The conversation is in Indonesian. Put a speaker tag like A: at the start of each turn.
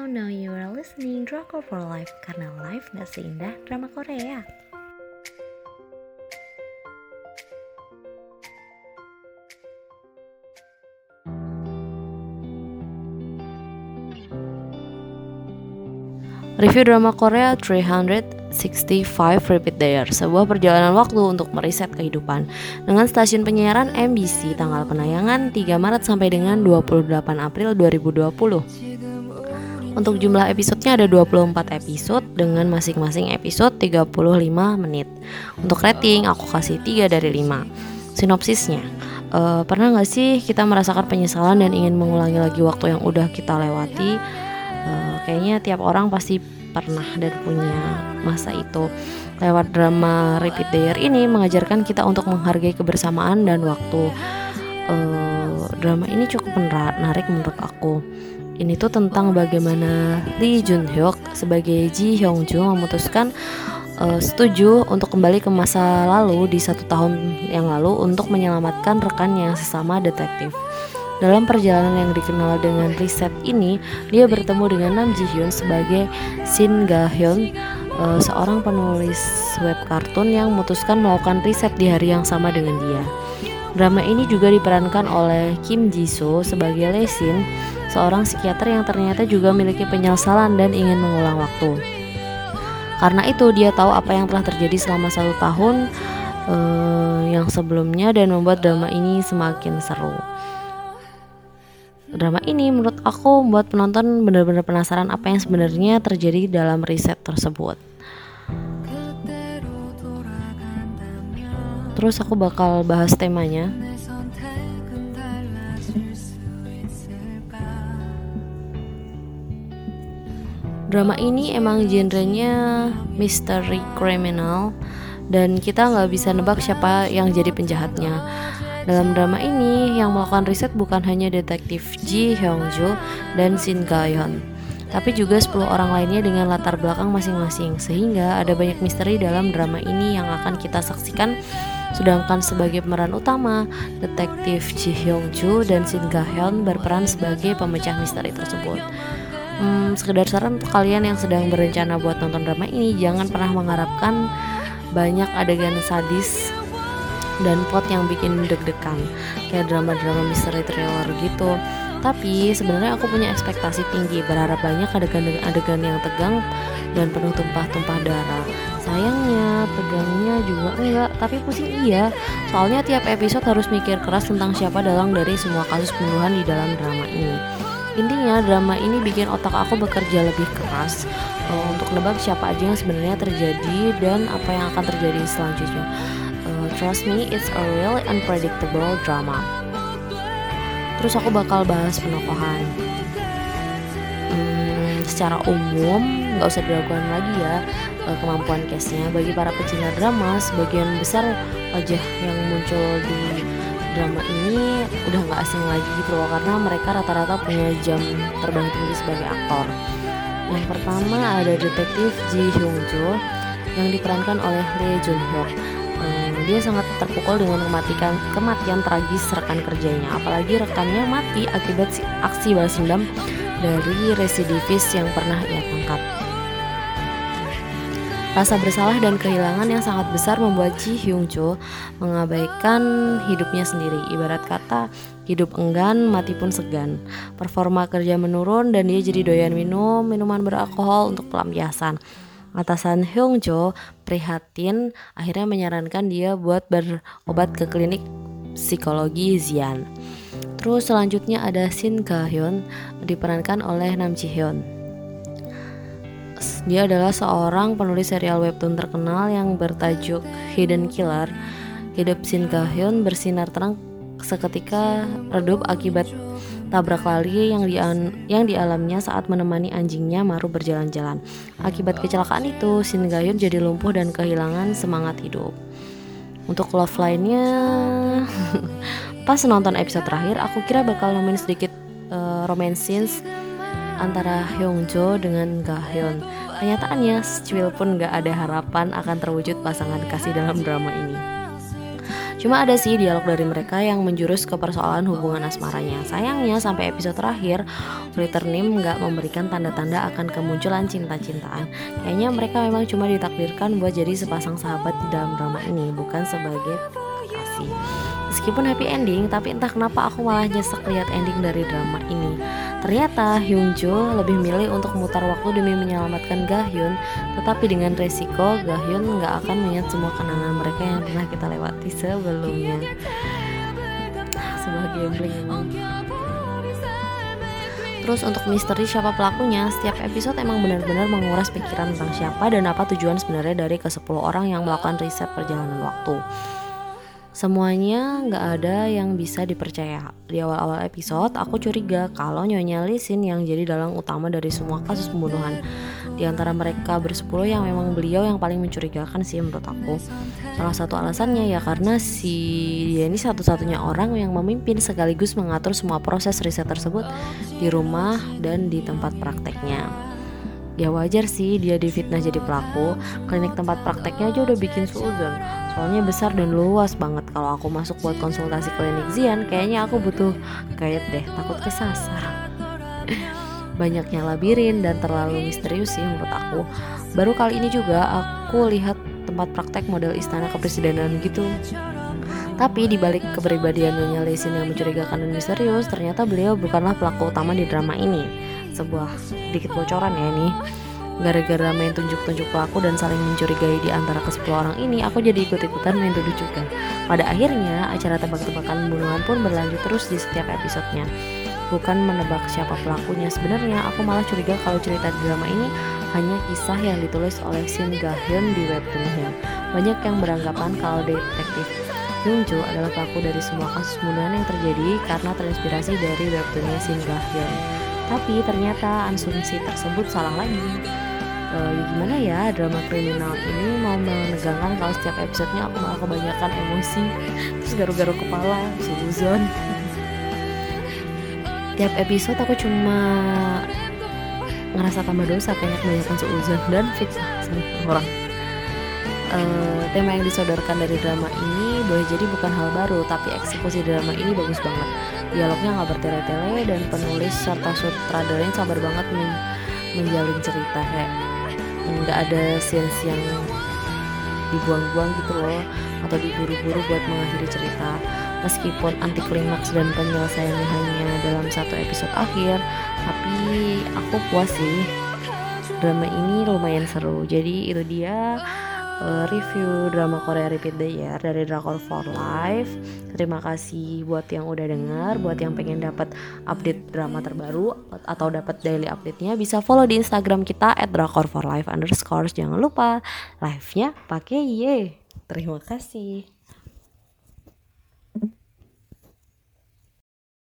A: Hello, now you are listening Drama for Life karena life gak seindah drama Korea. Review drama Korea 365 Repeat There Sebuah perjalanan waktu untuk meriset kehidupan Dengan stasiun penyiaran MBC Tanggal penayangan 3 Maret sampai dengan 28 April 2020 Untuk jumlah episodenya ada 24 episode Dengan masing-masing episode 35 menit. Untuk rating aku kasih 3 dari 5 Sinopsisnya uh, Pernah gak sih kita merasakan penyesalan dan ingin mengulangi lagi waktu yang udah kita lewati? Uh, kayaknya tiap orang pasti pernah dan punya masa itu. Lewat drama Repeat Day ini mengajarkan kita untuk menghargai kebersamaan dan waktu. Uh, drama ini cukup menarik menurut aku ini tuh tentang bagaimana Lee Jun Hyuk sebagai Ji Hyung Joo memutuskan uh, setuju untuk kembali ke masa lalu di satu tahun yang lalu untuk menyelamatkan rekannya sesama detektif. Dalam perjalanan yang dikenal dengan riset ini, dia bertemu dengan Nam Ji Hyun sebagai Shin Ga Hyun, uh, seorang penulis web kartun yang memutuskan melakukan riset di hari yang sama dengan dia. Drama ini juga diperankan oleh Kim Ji Soo sebagai Lee Shin, seorang psikiater yang ternyata juga memiliki penyesalan dan ingin mengulang waktu. Karena itu dia tahu apa yang telah terjadi selama satu tahun uh, yang sebelumnya dan membuat drama ini semakin seru drama ini menurut aku membuat penonton benar-benar penasaran apa yang sebenarnya terjadi dalam riset tersebut. Terus aku bakal bahas temanya. Drama ini emang genrenya mystery criminal dan kita nggak bisa nebak siapa yang jadi penjahatnya dalam drama ini, yang melakukan riset bukan hanya detektif Ji Hyung Jo dan Shin Ga Yeon, tapi juga 10 orang lainnya dengan latar belakang masing-masing, sehingga ada banyak misteri dalam drama ini yang akan kita saksikan. Sedangkan sebagai pemeran utama, detektif Ji Hyung Jo dan Shin Ga Hyun berperan sebagai pemecah misteri tersebut. Hmm, sekedar saran untuk kalian yang sedang berencana buat nonton drama ini, jangan pernah mengharapkan banyak adegan sadis dan plot yang bikin deg-degan kayak drama-drama misteri thriller gitu. Tapi sebenarnya aku punya ekspektasi tinggi berharap banyak adegan-adegan yang tegang dan penuh tumpah-tumpah darah. Sayangnya tegangnya juga enggak tapi pusing iya. Soalnya tiap episode harus mikir keras tentang siapa dalang dari semua kasus pembunuhan di dalam drama ini intinya drama ini bikin otak aku bekerja lebih keras uh, untuk nebak siapa aja yang sebenarnya terjadi dan apa yang akan terjadi selanjutnya Trust me, it's a really unpredictable drama. Terus aku bakal bahas penokohan. Hmm, secara umum, nggak usah diragukan lagi ya eh, kemampuan case-nya. Bagi para pecinta drama, sebagian besar wajah yang muncul di drama ini udah nggak asing lagi gitu loh karena mereka rata-rata punya jam terbang tinggi sebagai aktor. Yang pertama ada detektif Ji Hyung Jo yang diperankan oleh Lee Jun Hyuk dia sangat terpukul dengan kematian, kematian tragis rekan kerjanya. Apalagi rekannya mati akibat aksi balas dendam dari residivis yang pernah ia tangkap. Rasa bersalah dan kehilangan yang sangat besar membuat Ji Hyung Jo mengabaikan hidupnya sendiri. Ibarat kata, hidup enggan, mati pun segan. Performa kerja menurun dan dia jadi doyan minum minuman beralkohol untuk pelampiasan. Atasan Hyung Jo prihatin akhirnya menyarankan dia buat berobat ke klinik psikologi Zian. Terus selanjutnya ada Shin Ga Hyun diperankan oleh Nam Ji Hyun. Dia adalah seorang penulis serial webtoon terkenal yang bertajuk Hidden Killer. Hidup Shin Ga Hyun bersinar terang seketika redup akibat tabrak lari yang di yang dialaminya saat menemani anjingnya Maru berjalan-jalan. Akibat kecelakaan itu, Shin Gayun jadi lumpuh dan kehilangan semangat hidup. Untuk love line-nya, pas nonton episode terakhir, aku kira bakal nemuin sedikit uh, romance scenes antara Hyung Jo dengan Ga Hyun. Kenyataannya, secuil pun gak ada harapan akan terwujud pasangan kasih dalam drama ini. Cuma ada sih dialog dari mereka yang menjurus ke persoalan hubungan asmaranya. Sayangnya sampai episode terakhir, Writer Nim nggak memberikan tanda-tanda akan kemunculan cinta-cintaan. Kayaknya mereka memang cuma ditakdirkan buat jadi sepasang sahabat di dalam drama ini, bukan sebagai kasih. Meskipun happy ending, tapi entah kenapa aku malah nyesek lihat ending dari drama ini. Ternyata Hyun Jo lebih milih untuk mutar waktu demi menyelamatkan Gahyun, tetapi dengan resiko Gahyun nggak akan mengingat semua kenangan mereka yang pernah kita lewati sebelumnya. Sebuah gambling. Terus untuk misteri siapa pelakunya, setiap episode emang benar-benar menguras pikiran tentang siapa dan apa tujuan sebenarnya dari ke-10 orang yang melakukan riset perjalanan waktu. Semuanya nggak ada yang bisa dipercaya. Di awal-awal episode, aku curiga kalau Nyonya Lisin yang jadi dalang utama dari semua kasus pembunuhan. Di antara mereka bersepuluh yang memang beliau yang paling mencurigakan sih menurut aku. Salah satu alasannya ya karena si dia ini satu-satunya orang yang memimpin sekaligus mengatur semua proses riset tersebut di rumah dan di tempat prakteknya. Ya wajar sih dia difitnah jadi pelaku. Klinik tempat prakteknya aja udah bikin suudon soalnya besar dan luas banget. Kalau aku masuk buat konsultasi klinik Zian kayaknya aku butuh guide deh takut kesasar. Banyaknya labirin dan terlalu misterius sih menurut aku. Baru kali ini juga aku lihat tempat praktek model istana kepresidenan gitu. Tapi dibalik kepribadian Nyonya Lesin yang mencurigakan dan misterius, ternyata beliau bukanlah pelaku utama di drama ini. Sebuah dikit bocoran ya ini. Gara-gara main tunjuk-tunjuk pelaku dan saling mencurigai di antara ke orang ini, aku jadi ikut-ikutan main tuduh juga. Pada akhirnya, acara tebak-tebakan pembunuhan pun berlanjut terus di setiap episodenya. Bukan menebak siapa pelakunya, sebenarnya aku malah curiga kalau cerita drama ini hanya kisah yang ditulis oleh Shin Ga-hyun di webtoonnya. Banyak yang beranggapan kalau detektif Hyunjo adalah pelaku dari semua kasus pembunuhan yang terjadi karena terinspirasi dari webtoonnya Shin Ga-hyun. Tapi ternyata asumsi tersebut salah lagi. Ya gimana ya drama kriminal ini mau menegangkan kalau setiap episodenya aku malah kebanyakan emosi. Terus garu-garu kepala suzon. Tiap episode aku cuma ngerasa tambah dosa kayaknya kebanyakan seuzon dan fitnah sama orang. Uh, tema yang disodorkan dari drama ini boleh jadi bukan hal baru tapi eksekusi drama ini bagus banget dialognya nggak bertele-tele dan penulis serta sutradaranya sabar banget men menjalin cerita kayak nggak ada scenes yang dibuang-buang gitu loh atau diburu-buru buat mengakhiri cerita. Meskipun anti klimaks dan penyelesaiannya hanya dalam satu episode akhir tapi aku puas sih. Drama ini lumayan seru. Jadi itu dia uh, review drama Korea Repeat the Year dari Drakor for Life. Terima kasih buat yang udah denger, buat yang pengen dapat update drama terbaru atau dapat daily update-nya bisa follow di Instagram kita at Drakor for Life underscore. Jangan lupa live-nya pakai Y. Terima kasih.